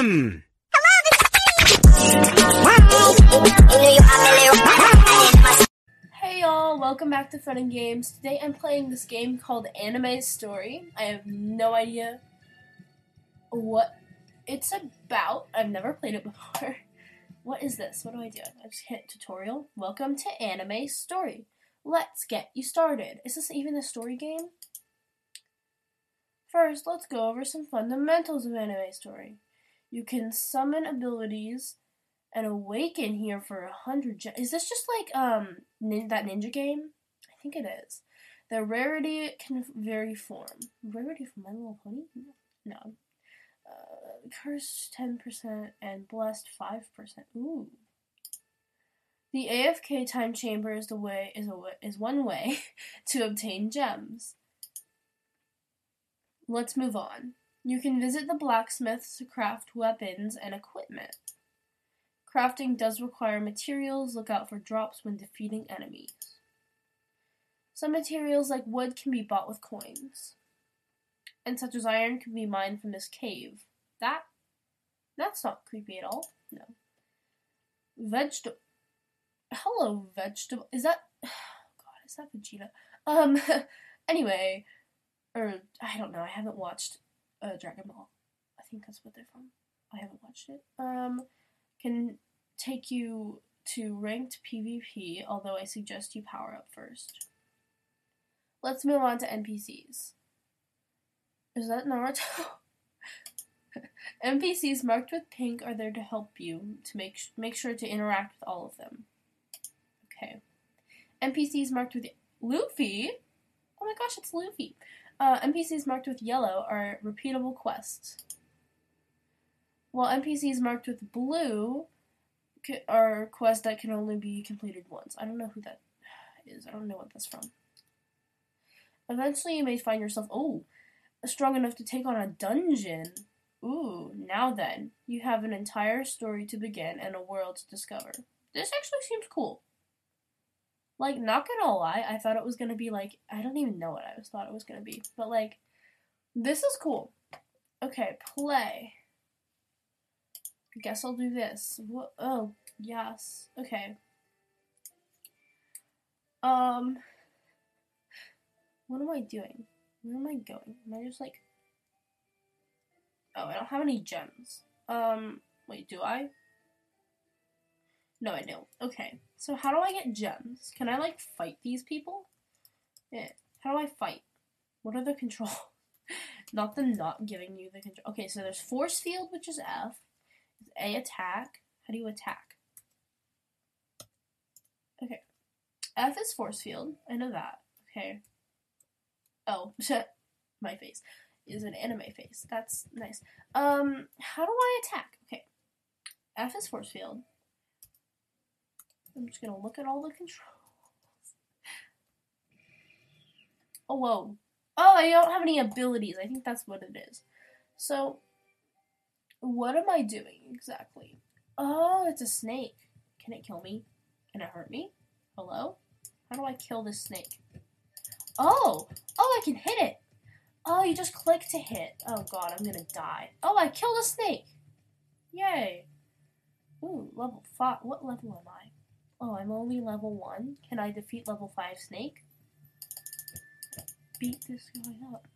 Ahem. Hey y'all, welcome back to Fun and Games. Today I'm playing this game called Anime Story. I have no idea what it's about. I've never played it before. What is this? What do I do? I just hit tutorial. Welcome to Anime Story. Let's get you started. Is this even a story game? First, let's go over some fundamentals of Anime Story. You can summon abilities and awaken here for a hundred. Ge- is this just like um nin- that ninja game? I think it is. The rarity can vary form. Rarity from My Little Pony? No. Uh, curse ten percent and blessed five percent. Ooh. The AFK time chamber is the way is a way, is one way to obtain gems. Let's move on. You can visit the blacksmiths to craft weapons and equipment. Crafting does require materials. Look out for drops when defeating enemies. Some materials like wood can be bought with coins. And such as iron can be mined from this cave. That that's not creepy at all. No. Vegetable Hello, vegetable is that God, is that Vegeta? Um anyway, or I don't know, I haven't watched uh, Dragon Ball. I think that's what they're from. I haven't watched it. Um can take you to ranked PvP, although I suggest you power up first. Let's move on to NPCs. Is that Naruto? NPCs marked with pink are there to help you to make make sure to interact with all of them. Okay. NPCs marked with Luffy. Oh my gosh, it's Luffy. Uh, NPCs marked with yellow are repeatable quests. While NPCs marked with blue are quests that can only be completed once. I don't know who that is. I don't know what that's from. Eventually, you may find yourself, oh, strong enough to take on a dungeon. Ooh, now then, you have an entire story to begin and a world to discover. This actually seems cool. Like, not gonna lie, I thought it was gonna be like, I don't even know what I was thought it was gonna be, but like, this is cool. Okay, play. I guess I'll do this. Wha- Oh, yes. Okay. Um, what am I doing? Where am I going? Am I just like? Oh, I don't have any gems. Um, wait, do I? No, I don't. Okay, so how do I get gems? Can I like fight these people? Yeah. How do I fight? What are the controls? not them not giving you the control. Okay, so there's force field, which is F. It's A attack. How do you attack? Okay. F is force field. I know that. Okay. Oh, my face is an anime face. That's nice. Um, how do I attack? Okay. F is force field. I'm just gonna look at all the controls. Oh, whoa. Oh, I don't have any abilities. I think that's what it is. So, what am I doing exactly? Oh, it's a snake. Can it kill me? Can it hurt me? Hello? How do I kill this snake? Oh! Oh, I can hit it! Oh, you just click to hit. Oh god, I'm gonna die. Oh, I killed a snake! Yay! Ooh, level 5. What level am I? Oh, I'm only level 1. Can I defeat level 5 snake? Beat this guy up.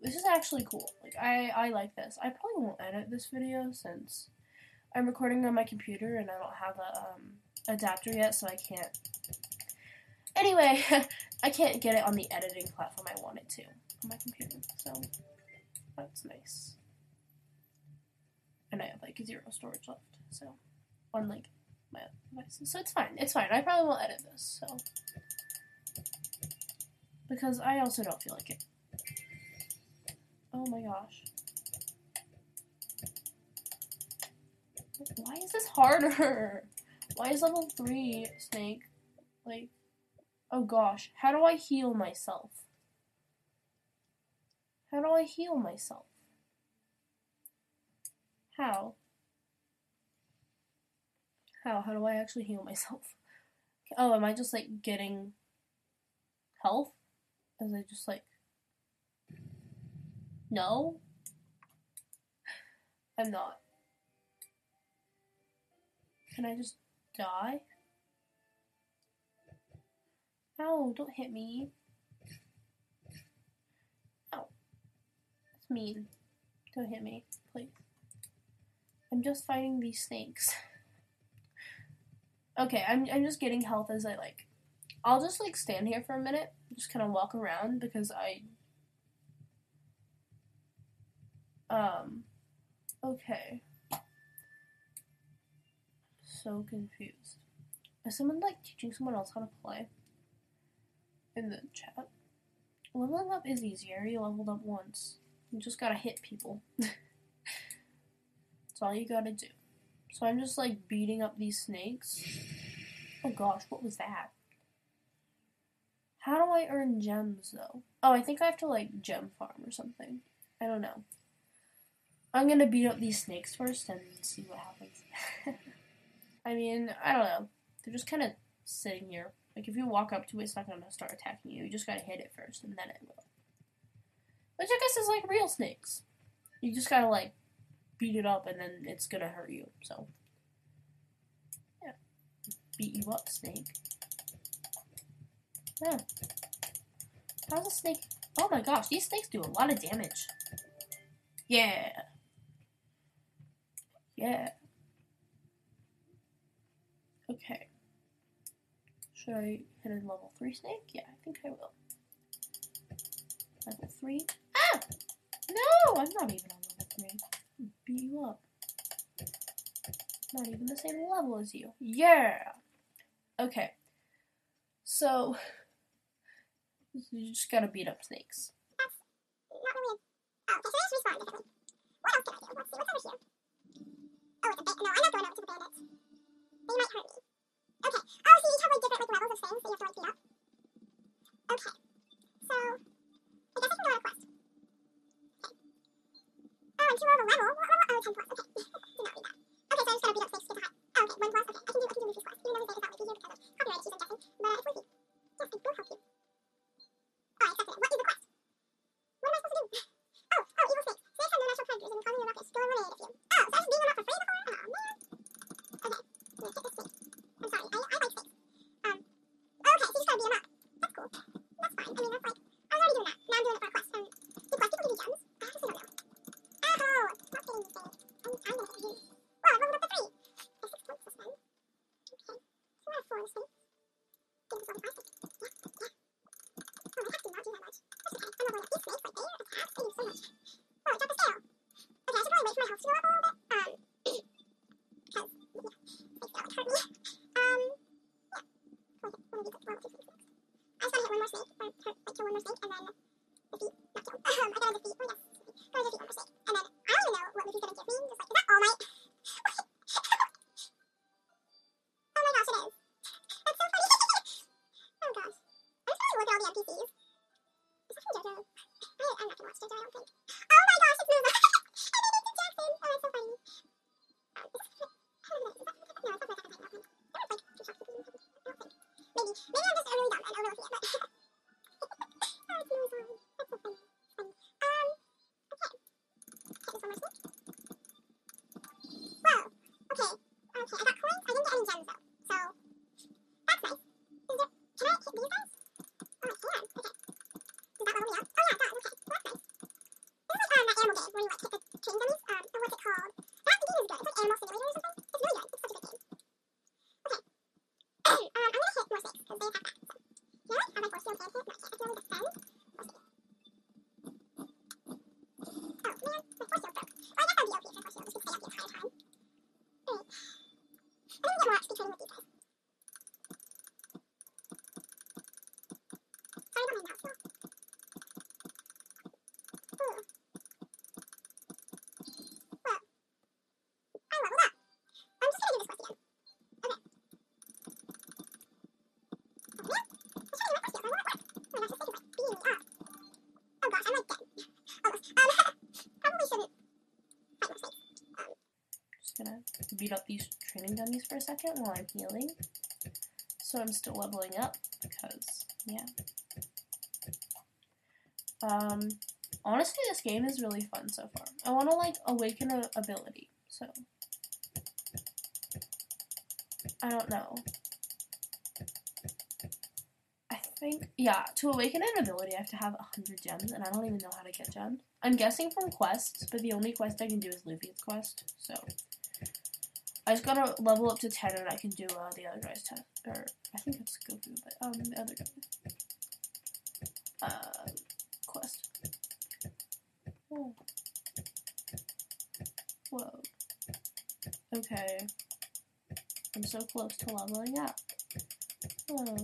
This is actually cool. Like I, I like this. I probably won't edit this video since I'm recording on my computer and I don't have a um, adapter yet, so I can't. Anyway, I can't get it on the editing platform I want it to on my computer, so that's nice. And I have like zero storage left, so on like my other devices, so it's fine. It's fine. I probably won't edit this, so because I also don't feel like it. Oh my gosh. Why is this harder? Why is level 3 Snake like Oh gosh, how do I heal myself? How do I heal myself? How? How? How do I actually heal myself? Oh, am I just like getting health? As I just like. No? I'm not. Can I just die? Ow, don't hit me. Ow. That's mean. Don't hit me, please. I'm just fighting these snakes. okay, I'm, I'm just getting health as I like. I'll just like stand here for a minute, just kind of walk around because I. Um. Okay. So confused. Is someone like teaching someone else how to play? In the chat. Leveling up is easier. You leveled up once. You just gotta hit people. That's all you gotta do. So I'm just like beating up these snakes. Oh gosh, what was that? How do I earn gems though? Oh, I think I have to like gem farm or something. I don't know. I'm gonna beat up these snakes first and see what happens. I mean, I don't know. They're just kind of sitting here. Like if you walk up to it, it's not gonna start attacking you. You just gotta hit it first, and then it will. Which I guess is like real snakes. You just gotta like beat it up, and then it's gonna hurt you. So yeah, beat you up, snake. Yeah. How's a snake? Oh my gosh, these snakes do a lot of damage. Yeah. Yeah. Okay. Should I hit a level 3 snake? Yeah, I think I will. Level 3. Ah! No! I'm not even on level 3. Beat you up. Not even the same level as you. Yeah! Okay. So, you just gotta beat up snakes. Oh, okay, so they just respawn differently. What else can I do? Let's see, what's over here? Oh, it's a ba- No, I'm not going over to the bandits. They might hurt me. Okay. Oh, so you each have like different like levels of things that you have to like beat up. Okay. So, I guess I can go on a quest. Okay. Oh, and two more of a level. What level? Oh, 10 plus. Okay. Did not read that. Okay, so I just gotta beat up snakes to get the high. Oh, okay, one plus. Okay, I can do I can do Luffy's quest. Even though his name is not Luffy here because of copyright issues, I'm guessing. But it's Luffy. Yes, I will help you. Oh, I accepted it. What is the quest? What am I supposed to do? Oh, oh, evil snakes. Snakes have no natural predators and can cause you ruckus. Go eliminate a few. Oh, so I just beat them up for free before? Oh, man. Thank you. Beat up these training dummies for a second while I'm healing. So I'm still leveling up because yeah. Um, honestly, this game is really fun so far. I want to like awaken a ability, so I don't know. I think yeah, to awaken an ability, I have to have hundred gems, and I don't even know how to get gems. I'm guessing from quests, but the only quest I can do is Luffy's quest, so I just gotta level up to ten, and I can do uh, the other guy's test, or I think it's Goku, but um, the other guy. Uh, quest. Whoa. Whoa. Okay. I'm so close to leveling up. Oh.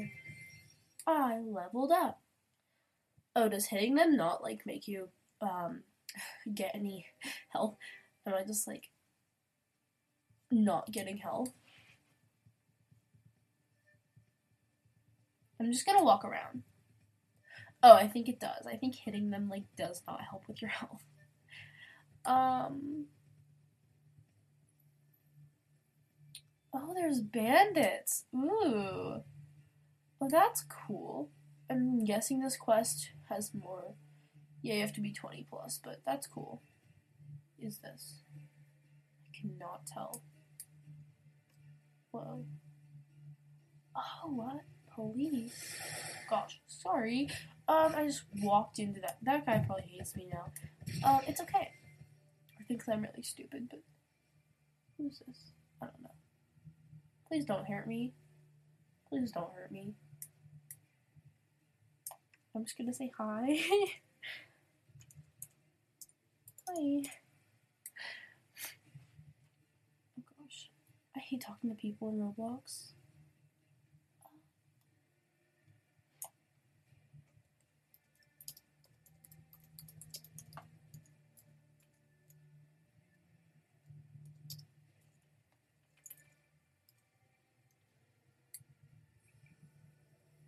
I leveled up. Oh, does hitting them not like make you um get any health? Am I just like not getting health? I'm just gonna walk around. Oh, I think it does. I think hitting them like does not help with your health. Um Oh, there's bandits. Ooh. Well, that's cool. I'm guessing this quest has more. Yeah, you have to be 20 plus, but that's cool. Is this? I cannot tell. Whoa. Oh, what? Police? Gosh, sorry. Um, I just walked into that. That guy probably hates me now. Um, it's okay. Or thinks I'm really stupid, but. Who's this? I don't know. Please don't hurt me. Please don't hurt me. I'm just gonna say hi. hi. Oh gosh. I hate talking to people in Roblox.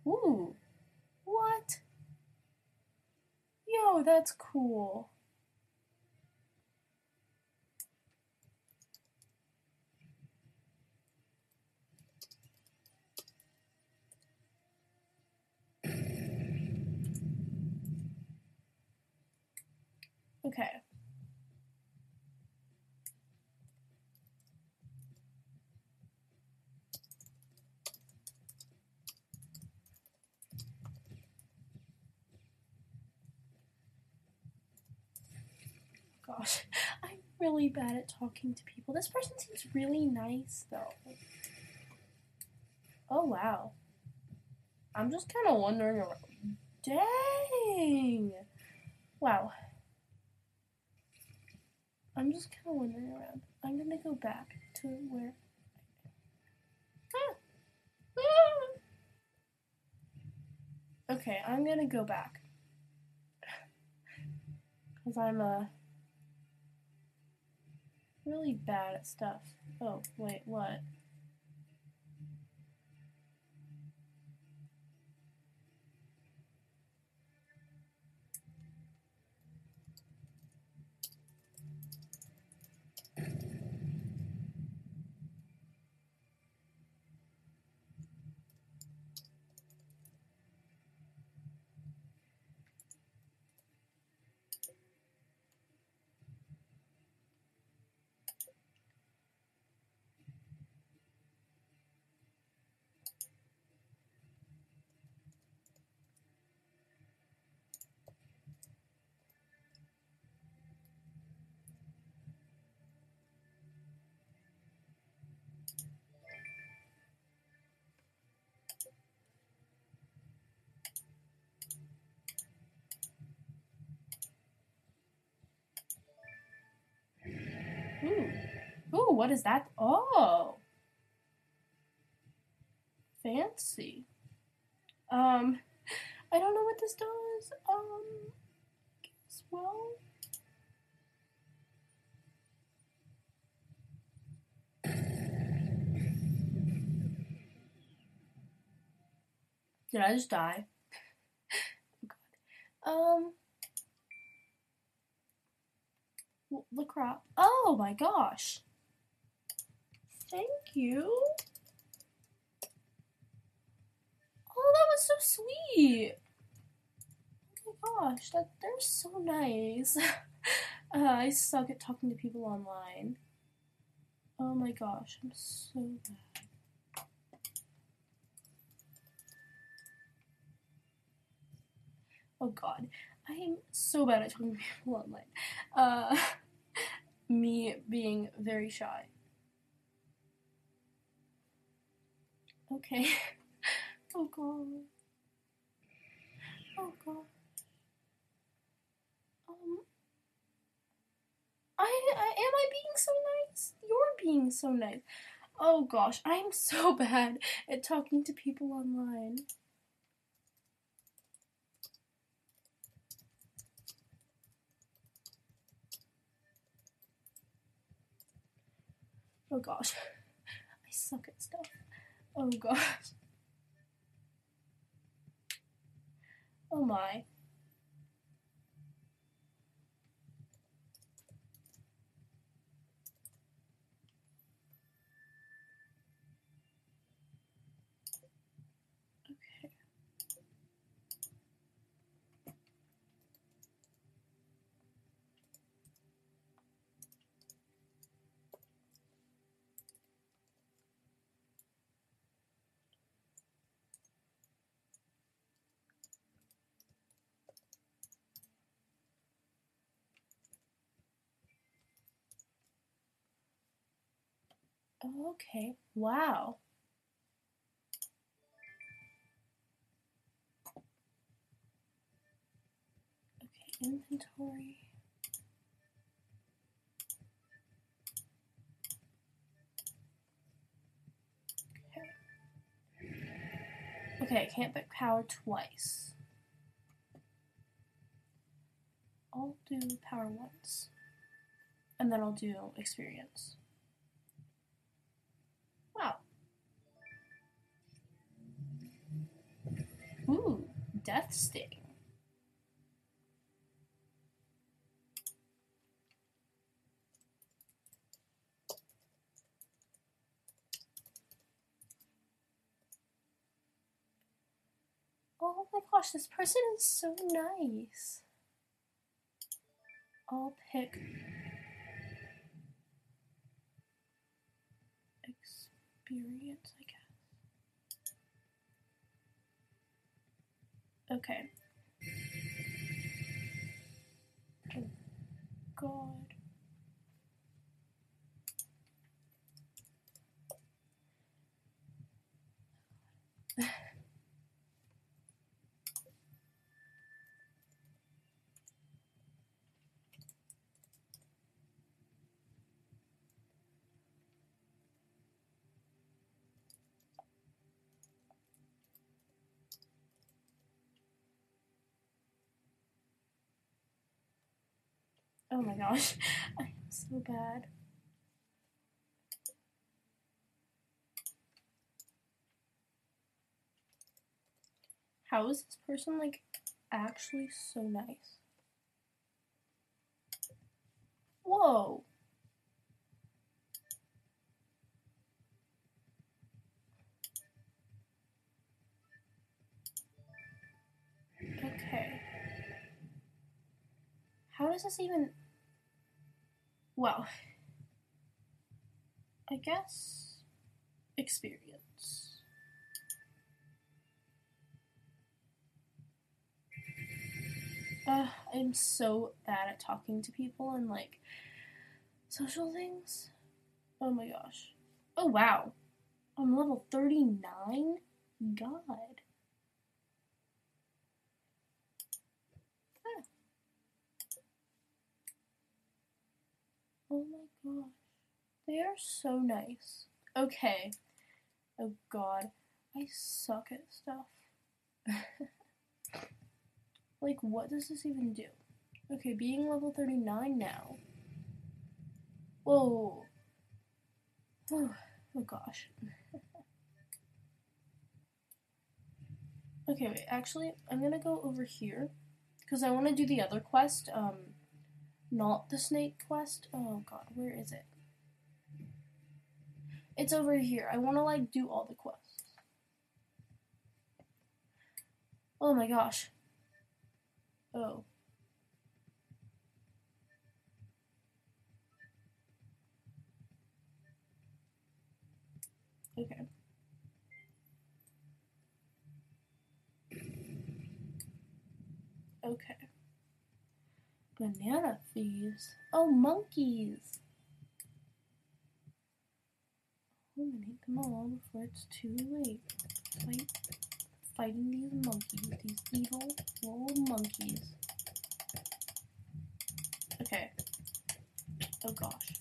Ooh. What? Yo, that's cool. Okay. Gosh, I'm really bad at talking to people. This person seems really nice, though. Oh, wow. I'm just kind of wondering around. Dang! Wow. I'm just kind of wandering around. I'm gonna go back to where. Ah! Ah! Okay, I'm gonna go back. Because I'm uh, really bad at stuff. Oh, wait, what? Ooh. Ooh, what is that? Oh. Fancy. Um, I don't know what this does. Um, guess well. Did I just die? oh God. Um. The crop. Oh my gosh. Thank you. Oh, that was so sweet. Oh my gosh, that they're so nice. uh, I suck at talking to people online. Oh my gosh, I'm so bad. Oh god, I am so bad at talking to people online. Uh, me being very shy. Okay. Oh god. Oh god. Um. I, I am I being so nice? You're being so nice. Oh gosh, I'm so bad at talking to people online. Oh gosh, I suck at stuff. Oh gosh. Oh my. Oh, okay. Wow. Okay, inventory. Okay. I can't pick power twice. I'll do power once. And then I'll do experience. Death sting. Oh my gosh, this person is so nice. I'll pick experience, I guess. Okay. Oh God. Oh my gosh, I'm so bad. How is this person like actually so nice? Whoa. Okay. How does this even. Well. I guess. Experience. Uh, I'm so bad at talking to people and like social things. Oh my gosh. Oh wow. I'm level 39? God. Ah. Oh my gosh. They are so nice. Okay. Oh god. I suck at stuff. like, what does this even do? Okay, being level 39 now. Whoa. Oh, oh gosh. okay, wait, actually, I'm gonna go over here. Because I want to do the other quest. Um, not the snake quest. Oh god, where is it? It's over here. I want to like do all the quests. Oh my gosh. Oh. Okay. Okay. Banana thieves. Oh, monkeys. Oh, Eliminate them all before it's too late. Fight, fighting these monkeys, these evil little monkeys. Okay. Oh gosh.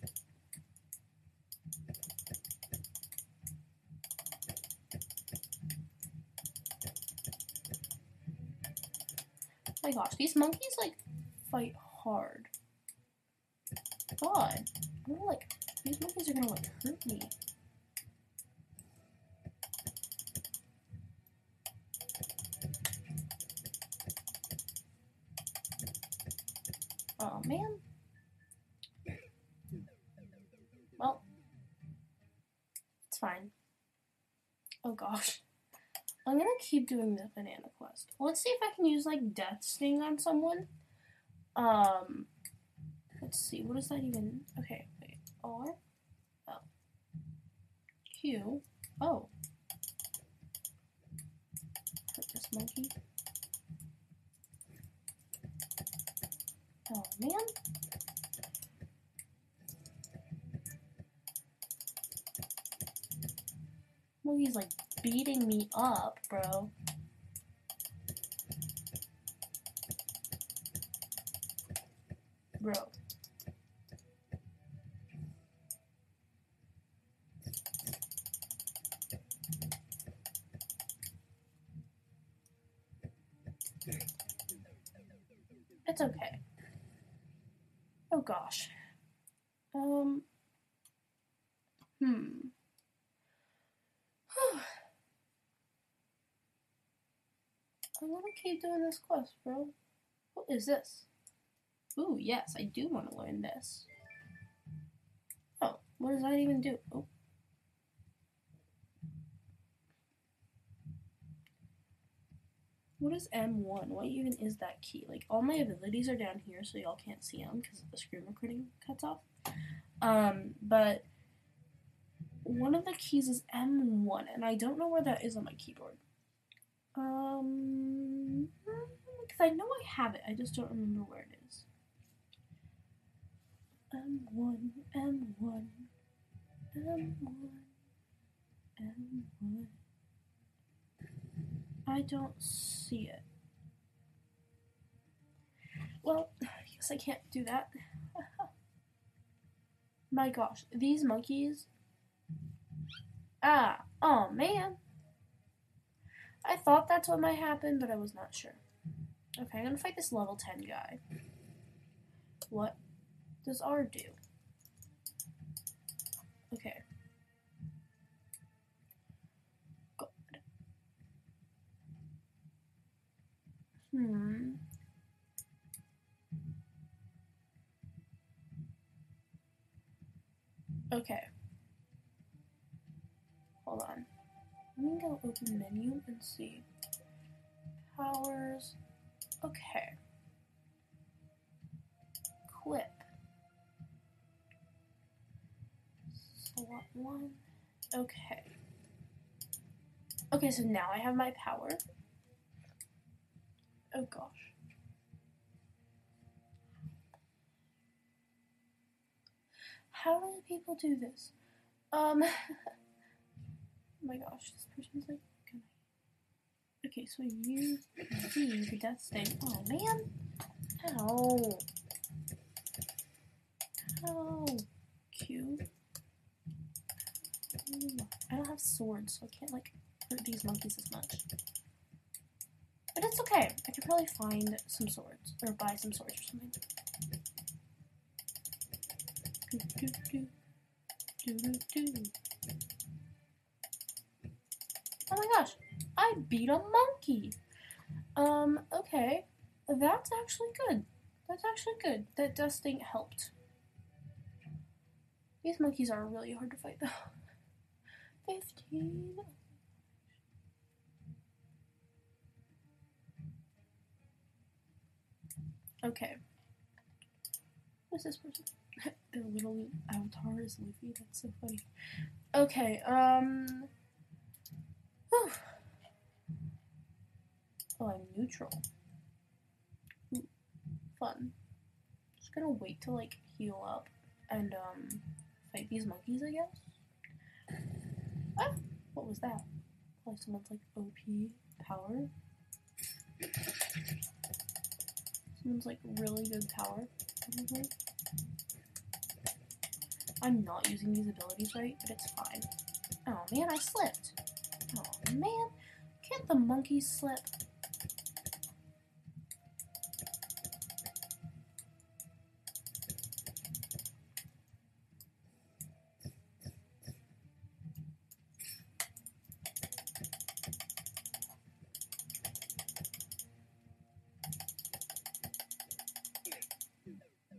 my gosh, these monkeys like fight hard. God, I don't like these monkeys are gonna like hurt me. Oh man. Well, it's fine. Oh gosh. I'm gonna keep doing the banana quest. Let's see if I can use like death sting on someone. Um, let's see. What is that even? Okay, wait. R, L, Q. Oh, hurt this monkey. Oh man. Monkey's like beating me up, bro. Bro. It's okay. Oh gosh. Um. Hmm. I want to keep doing this quest, bro. What is this? Ooh, yes, I do want to learn this. Oh, what does that even do? Oh. What is M1? What even is that key? Like, all my abilities are down here, so y'all can't see them because the screen recording cuts off. Um, but one of the keys is M1, and I don't know where that is on my keyboard. Um, because I know I have it, I just don't remember where it is. M1, M1, M1, M1. I don't see it. Well, I guess I can't do that. My gosh, these monkeys. Ah, oh man. I thought that's what might happen, but I was not sure. Okay, I'm gonna fight this level 10 guy. What does R do? Okay. God. Hmm. Okay. Hold on. Let me go open menu and see. Powers. Okay. Clip. One. Okay. Okay, so now I have my power. Oh gosh. How do people do this? Um. Oh my gosh, this person's like, can I? Okay, so you see the death sting. Oh man, how? How? Q. I don't have swords, so I can't like hurt these monkeys as much. But it's okay. I could probably find some swords or buy some swords or something. Do, do, do. Oh my gosh, I beat a monkey. Um, okay. That's actually good. That's actually good. That death sting helped. These monkeys are really hard to fight though. Fifteen. Okay. Who's this person? Their little avatar is Luffy. That's so funny. Okay, um. whew. Oh, I'm neutral. Ooh, fun. Just gonna wait to like heal up and um fight these monkeys, I guess. Ah, what was that? Like someone's like OP power. Someone's like really good power. probably. I'm not using these abilities right, but it's fine. Oh man, I slipped. Oh man, can't the monkeys slip?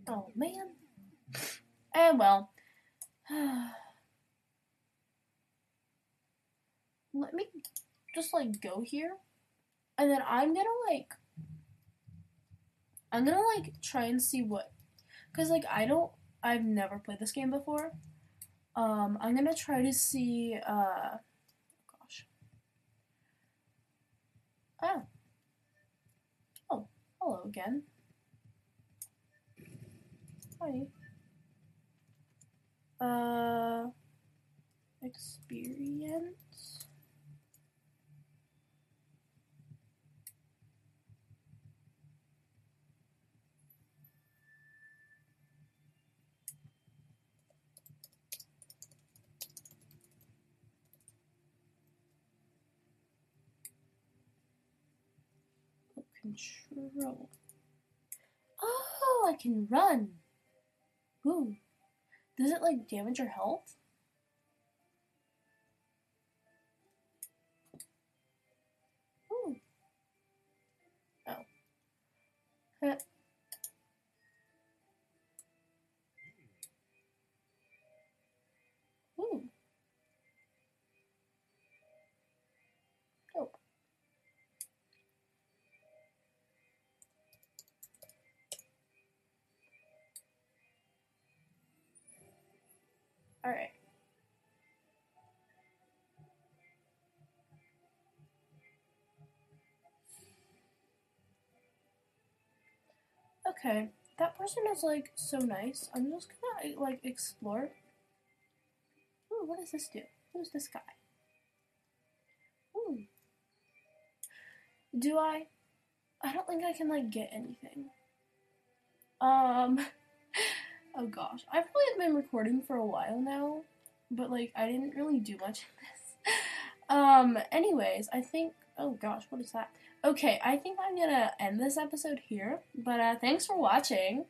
Oh man. And well. Let me just like go here. And then I'm gonna like I'm gonna like try and see what cuz like I don't I've never played this game before. Um I'm gonna try to see uh gosh. Oh. Oh, hello again. Hi. Uh, experience. Oh, control. Oh, I can run. Ooh. Does it like damage your health? Ooh. Oh. Uh, Alright. Okay, that person is like so nice. I'm just gonna like explore. Ooh, what does this do? Who's this guy? Ooh. Do I? I don't think I can like get anything. Um. Oh gosh, I've probably been recording for a while now, but like I didn't really do much this. Um. Anyways, I think. Oh gosh, what is that? Okay, I think I'm gonna end this episode here. But uh, thanks for watching.